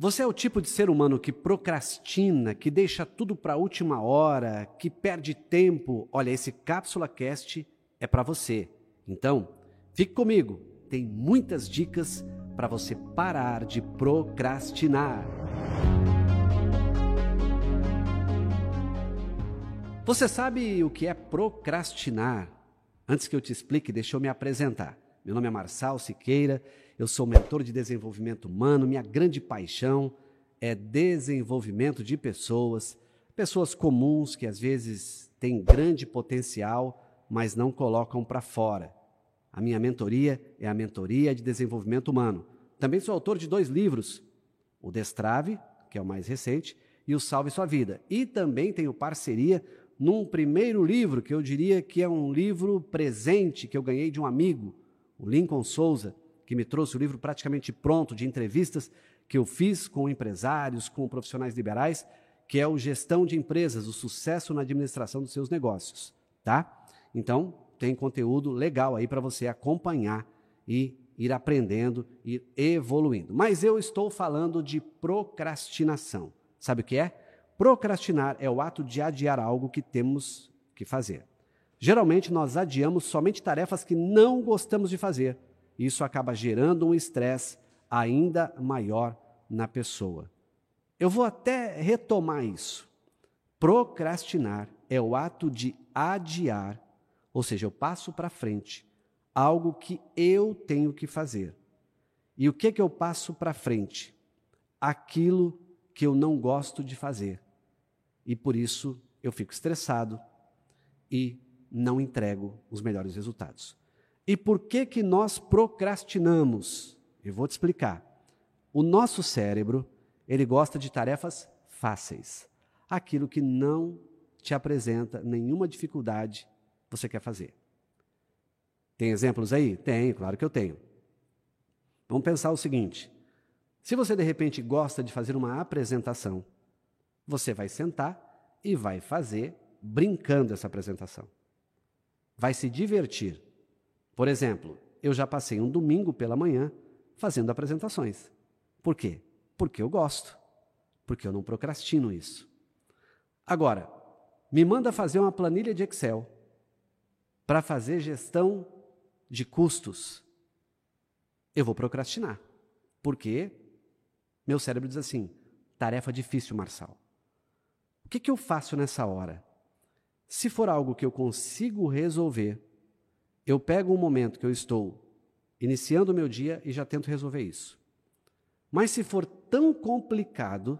Você é o tipo de ser humano que procrastina, que deixa tudo para a última hora, que perde tempo? Olha, esse Cápsula Cast é para você. Então, fique comigo. Tem muitas dicas para você parar de procrastinar. Você sabe o que é procrastinar? Antes que eu te explique, deixa eu me apresentar. Meu nome é Marçal Siqueira, eu sou mentor de desenvolvimento humano, minha grande paixão é desenvolvimento de pessoas, pessoas comuns que às vezes têm grande potencial, mas não colocam para fora. A minha mentoria é a mentoria de desenvolvimento humano. Também sou autor de dois livros, o Destrave, que é o mais recente, e o Salve Sua Vida. E também tenho parceria num primeiro livro, que eu diria que é um livro presente que eu ganhei de um amigo, o Lincoln Souza, que me trouxe o livro praticamente pronto de entrevistas que eu fiz com empresários, com profissionais liberais, que é o Gestão de Empresas, o sucesso na administração dos seus negócios, tá? Então, tem conteúdo legal aí para você acompanhar e ir aprendendo e evoluindo. Mas eu estou falando de procrastinação. Sabe o que é? Procrastinar é o ato de adiar algo que temos que fazer. Geralmente nós adiamos somente tarefas que não gostamos de fazer. Isso acaba gerando um estresse ainda maior na pessoa. Eu vou até retomar isso. Procrastinar é o ato de adiar, ou seja, eu passo para frente algo que eu tenho que fazer. E o que que eu passo para frente? Aquilo que eu não gosto de fazer. E por isso eu fico estressado e não entrego os melhores resultados. E por que que nós procrastinamos? Eu vou te explicar. O nosso cérebro, ele gosta de tarefas fáceis. Aquilo que não te apresenta nenhuma dificuldade, você quer fazer. Tem exemplos aí? Tem, claro que eu tenho. Vamos pensar o seguinte: se você de repente gosta de fazer uma apresentação, você vai sentar e vai fazer brincando essa apresentação vai se divertir. Por exemplo, eu já passei um domingo pela manhã fazendo apresentações. Por quê? Porque eu gosto. Porque eu não procrastino isso. Agora, me manda fazer uma planilha de Excel para fazer gestão de custos. Eu vou procrastinar. Porque meu cérebro diz assim: tarefa difícil, Marçal. O que, que eu faço nessa hora? Se for algo que eu consigo resolver, eu pego um momento que eu estou iniciando o meu dia e já tento resolver isso. Mas se for tão complicado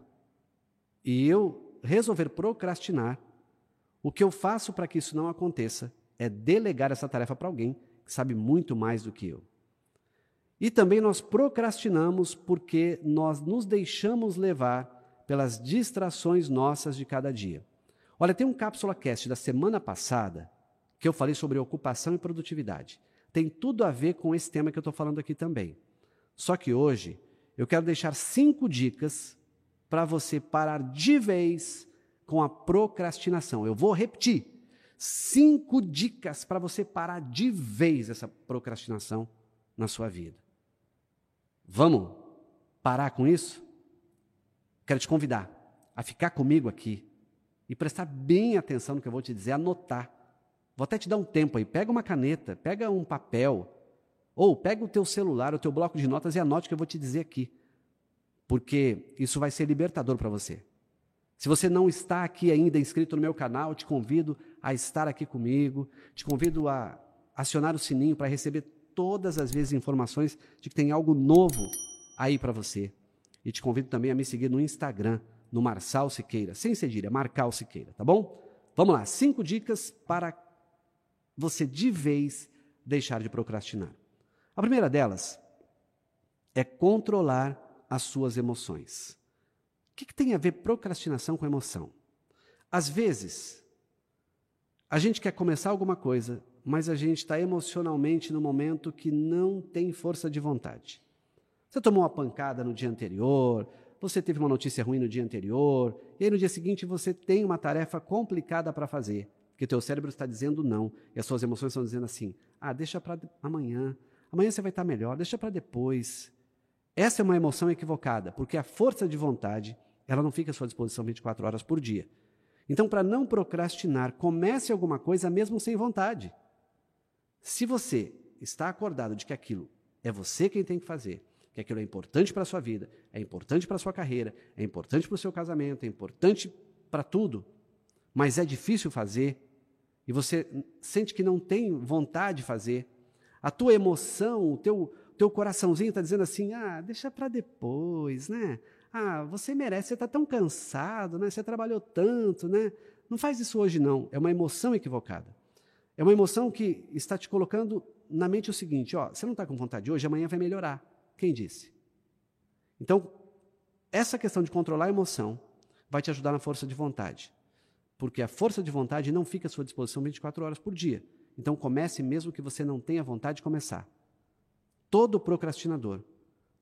e eu resolver procrastinar, o que eu faço para que isso não aconteça é delegar essa tarefa para alguém que sabe muito mais do que eu. E também nós procrastinamos porque nós nos deixamos levar pelas distrações nossas de cada dia. Olha, tem um cápsula cast da semana passada que eu falei sobre ocupação e produtividade. Tem tudo a ver com esse tema que eu estou falando aqui também. Só que hoje eu quero deixar cinco dicas para você parar de vez com a procrastinação. Eu vou repetir. Cinco dicas para você parar de vez essa procrastinação na sua vida. Vamos parar com isso? Quero te convidar a ficar comigo aqui e prestar bem atenção no que eu vou te dizer, anotar. Vou até te dar um tempo aí. Pega uma caneta, pega um papel, ou pega o teu celular, o teu bloco de notas e anote o que eu vou te dizer aqui. Porque isso vai ser libertador para você. Se você não está aqui ainda inscrito no meu canal, te convido a estar aqui comigo, te convido a acionar o sininho para receber todas as vezes informações de que tem algo novo aí para você. E te convido também a me seguir no Instagram, no Marçal Siqueira, sem cedilha, Marcal Siqueira, tá bom? Vamos lá, cinco dicas para você de vez deixar de procrastinar. A primeira delas é controlar as suas emoções. O que, que tem a ver procrastinação com emoção? Às vezes, a gente quer começar alguma coisa, mas a gente está emocionalmente no momento que não tem força de vontade. Você tomou uma pancada no dia anterior, você teve uma notícia ruim no dia anterior, e aí no dia seguinte você tem uma tarefa complicada para fazer, que teu cérebro está dizendo não, e as suas emoções estão dizendo assim: ah, deixa para amanhã, amanhã você vai estar melhor, deixa para depois. Essa é uma emoção equivocada, porque a força de vontade, ela não fica à sua disposição 24 horas por dia. Então, para não procrastinar, comece alguma coisa mesmo sem vontade. Se você está acordado de que aquilo é você quem tem que fazer, que aquilo é importante para a sua vida, é importante para a sua carreira, é importante para o seu casamento, é importante para tudo, mas é difícil fazer, e você sente que não tem vontade de fazer, a tua emoção, o teu, teu coraçãozinho está dizendo assim: ah, deixa para depois, né? Ah, você merece, você está tão cansado, né? Você trabalhou tanto, né? Não faz isso hoje, não. É uma emoção equivocada. É uma emoção que está te colocando na mente o seguinte: ó, você não está com vontade hoje, amanhã vai melhorar. Quem disse? Então, essa questão de controlar a emoção vai te ajudar na força de vontade. Porque a força de vontade não fica à sua disposição 24 horas por dia. Então comece mesmo que você não tenha vontade de começar. Todo procrastinador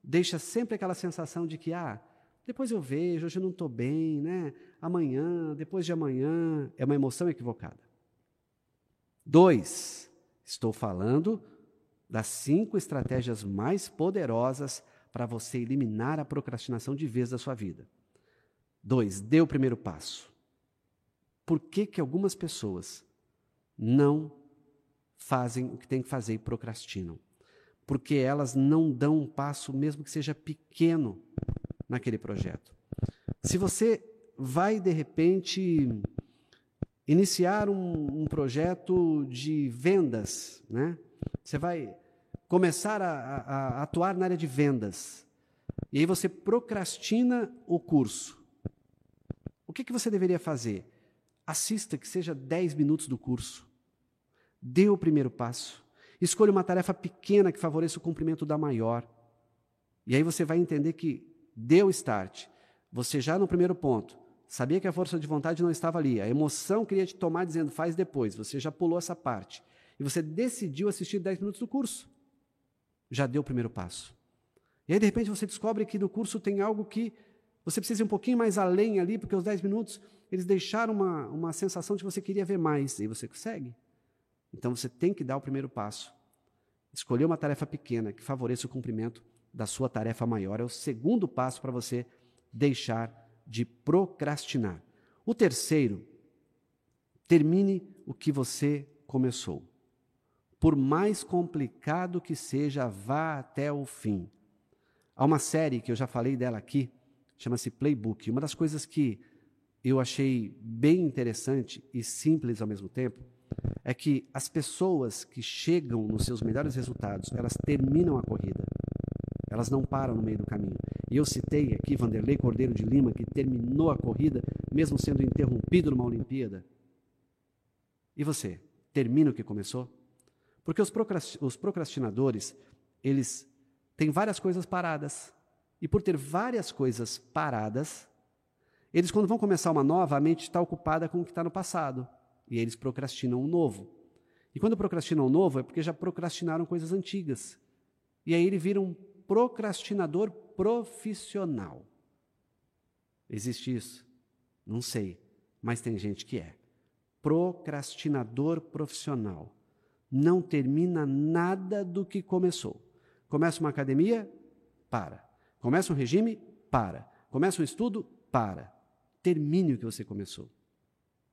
deixa sempre aquela sensação de que, ah, depois eu vejo, hoje eu não estou bem, né? Amanhã, depois de amanhã, é uma emoção equivocada. Dois, estou falando das cinco estratégias mais poderosas para você eliminar a procrastinação de vez da sua vida. Dois, dê o primeiro passo. Por que, que algumas pessoas não fazem o que tem que fazer e procrastinam? Porque elas não dão um passo, mesmo que seja pequeno, naquele projeto. Se você vai, de repente, iniciar um, um projeto de vendas, né? Você vai começar a, a, a atuar na área de vendas. E aí você procrastina o curso. O que, que você deveria fazer? Assista que seja 10 minutos do curso. Dê o primeiro passo. Escolha uma tarefa pequena que favoreça o cumprimento da maior. E aí você vai entender que deu o start. Você já no primeiro ponto sabia que a força de vontade não estava ali. A emoção queria te tomar dizendo faz depois. Você já pulou essa parte e você decidiu assistir 10 minutos do curso, já deu o primeiro passo. E aí, de repente, você descobre que no curso tem algo que você precisa ir um pouquinho mais além ali, porque os 10 minutos eles deixaram uma, uma sensação de que você queria ver mais, e você consegue. Então você tem que dar o primeiro passo. Escolher uma tarefa pequena que favoreça o cumprimento da sua tarefa maior é o segundo passo para você deixar de procrastinar. O terceiro, termine o que você começou por mais complicado que seja, vá até o fim. Há uma série que eu já falei dela aqui, chama-se Playbook. Uma das coisas que eu achei bem interessante e simples ao mesmo tempo é que as pessoas que chegam nos seus melhores resultados, elas terminam a corrida. Elas não param no meio do caminho. E eu citei aqui Vanderlei Cordeiro de Lima, que terminou a corrida, mesmo sendo interrompido numa Olimpíada. E você, termina o que começou? Porque os procrastinadores, eles têm várias coisas paradas. E por ter várias coisas paradas, eles, quando vão começar uma nova, a mente está ocupada com o que está no passado. E eles procrastinam o novo. E quando procrastinam o novo, é porque já procrastinaram coisas antigas. E aí ele vira um procrastinador profissional. Existe isso? Não sei, mas tem gente que é. Procrastinador profissional não termina nada do que começou. Começa uma academia? Para. Começa um regime? Para. Começa um estudo? Para. Termine o que você começou.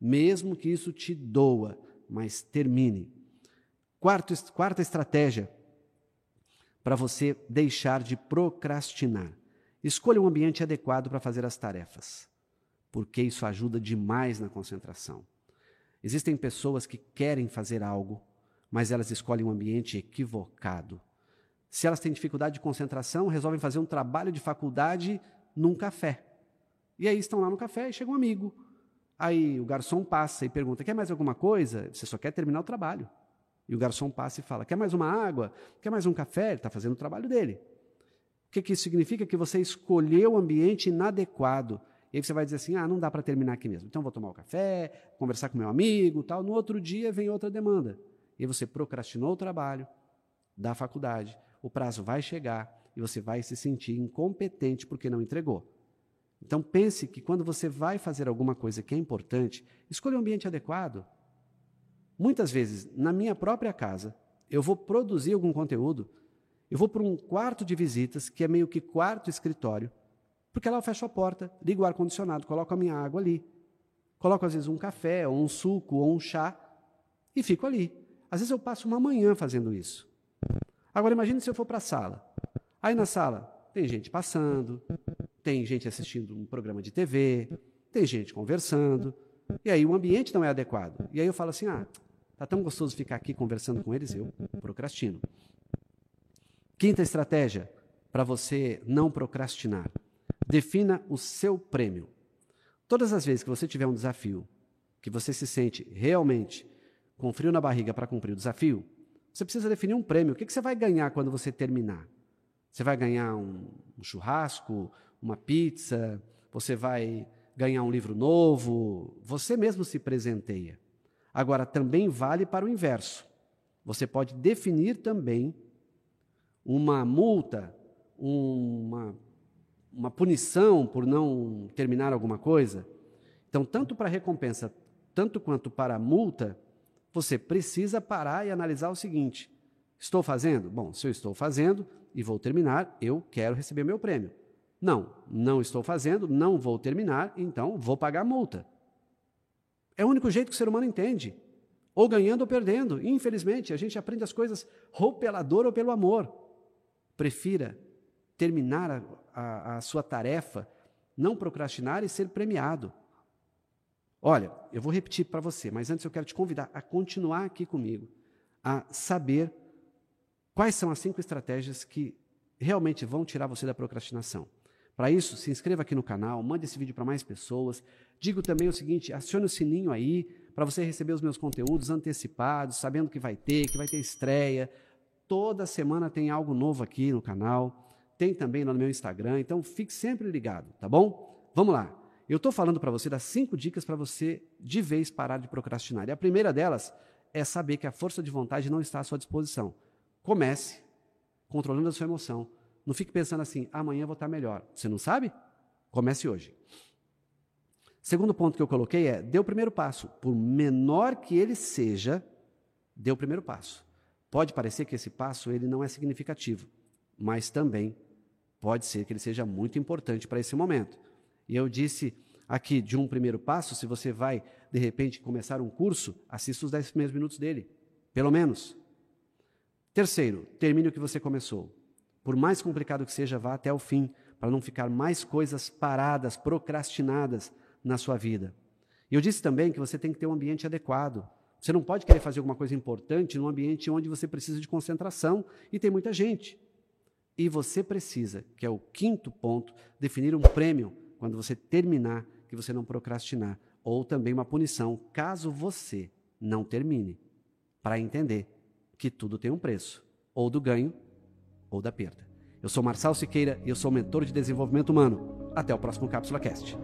Mesmo que isso te doa, mas termine. Quarto, quarta estratégia para você deixar de procrastinar. Escolha um ambiente adequado para fazer as tarefas, porque isso ajuda demais na concentração. Existem pessoas que querem fazer algo, mas elas escolhem um ambiente equivocado. Se elas têm dificuldade de concentração, resolvem fazer um trabalho de faculdade num café. E aí estão lá no café e chega um amigo. Aí o garçom passa e pergunta: quer mais alguma coisa? Você só quer terminar o trabalho. E o garçom passa e fala: quer mais uma água? Quer mais um café? Ele está fazendo o trabalho dele. O que, que isso significa? Que você escolheu o ambiente inadequado. E aí você vai dizer assim: ah, não dá para terminar aqui mesmo. Então vou tomar o um café, conversar com meu amigo, tal. No outro dia vem outra demanda e você procrastinou o trabalho da faculdade, o prazo vai chegar e você vai se sentir incompetente porque não entregou. Então pense que quando você vai fazer alguma coisa que é importante, escolha um ambiente adequado. Muitas vezes, na minha própria casa, eu vou produzir algum conteúdo Eu vou para um quarto de visitas, que é meio que quarto escritório, porque lá eu fecho a porta, ligo o ar-condicionado, coloco a minha água ali, coloco às vezes um café, ou um suco, ou um chá, e fico ali. Às vezes eu passo uma manhã fazendo isso. Agora imagine se eu for para a sala. Aí na sala tem gente passando, tem gente assistindo um programa de TV, tem gente conversando, e aí o ambiente não é adequado. E aí eu falo assim: ah, tá tão gostoso ficar aqui conversando com eles, eu procrastino. Quinta estratégia para você não procrastinar. Defina o seu prêmio. Todas as vezes que você tiver um desafio, que você se sente realmente com frio na barriga para cumprir o desafio, você precisa definir um prêmio. O que, você vai ganhar quando você terminar? Você vai ganhar um, um churrasco, uma pizza, você vai ganhar um livro novo, você mesmo se presenteia. Agora, também vale para o inverso. Você pode definir também uma multa, uma, uma punição por não terminar alguma coisa. Então, tanto para recompensa, tanto quanto para a multa, você precisa parar e analisar o seguinte: estou fazendo? Bom, se eu estou fazendo e vou terminar, eu quero receber meu prêmio. Não, não estou fazendo, não vou terminar, então vou pagar a multa. É o único jeito que o ser humano entende. Ou ganhando ou perdendo. Infelizmente, a gente aprende as coisas ou pela dor ou pelo amor. Prefira terminar a, a, a sua tarefa, não procrastinar e ser premiado. Olha, eu vou repetir para você, mas antes eu quero te convidar a continuar aqui comigo, a saber quais são as cinco estratégias que realmente vão tirar você da procrastinação. Para isso, se inscreva aqui no canal, mande esse vídeo para mais pessoas. Digo também o seguinte: acione o sininho aí para você receber os meus conteúdos antecipados, sabendo que vai ter, que vai ter estreia. Toda semana tem algo novo aqui no canal. Tem também no meu Instagram, então fique sempre ligado, tá bom? Vamos lá. Eu estou falando para você das cinco dicas para você de vez parar de procrastinar. E a primeira delas é saber que a força de vontade não está à sua disposição. Comece controlando a sua emoção, não fique pensando assim, amanhã eu vou estar melhor. Você não sabe? Comece hoje. Segundo ponto que eu coloquei é: dê o primeiro passo. Por menor que ele seja, dê o primeiro passo. Pode parecer que esse passo ele não é significativo, mas também pode ser que ele seja muito importante para esse momento. E eu disse aqui de um primeiro passo, se você vai de repente começar um curso, assista os 10 primeiros minutos dele, pelo menos. Terceiro, termine o que você começou. Por mais complicado que seja, vá até o fim, para não ficar mais coisas paradas, procrastinadas na sua vida. E eu disse também que você tem que ter um ambiente adequado. Você não pode querer fazer alguma coisa importante num ambiente onde você precisa de concentração e tem muita gente. E você precisa, que é o quinto ponto, definir um prêmio quando você terminar, que você não procrastinar, ou também uma punição caso você não termine, para entender que tudo tem um preço, ou do ganho ou da perda. Eu sou Marçal Siqueira e eu sou mentor de desenvolvimento humano. Até o próximo Cápsula Cast.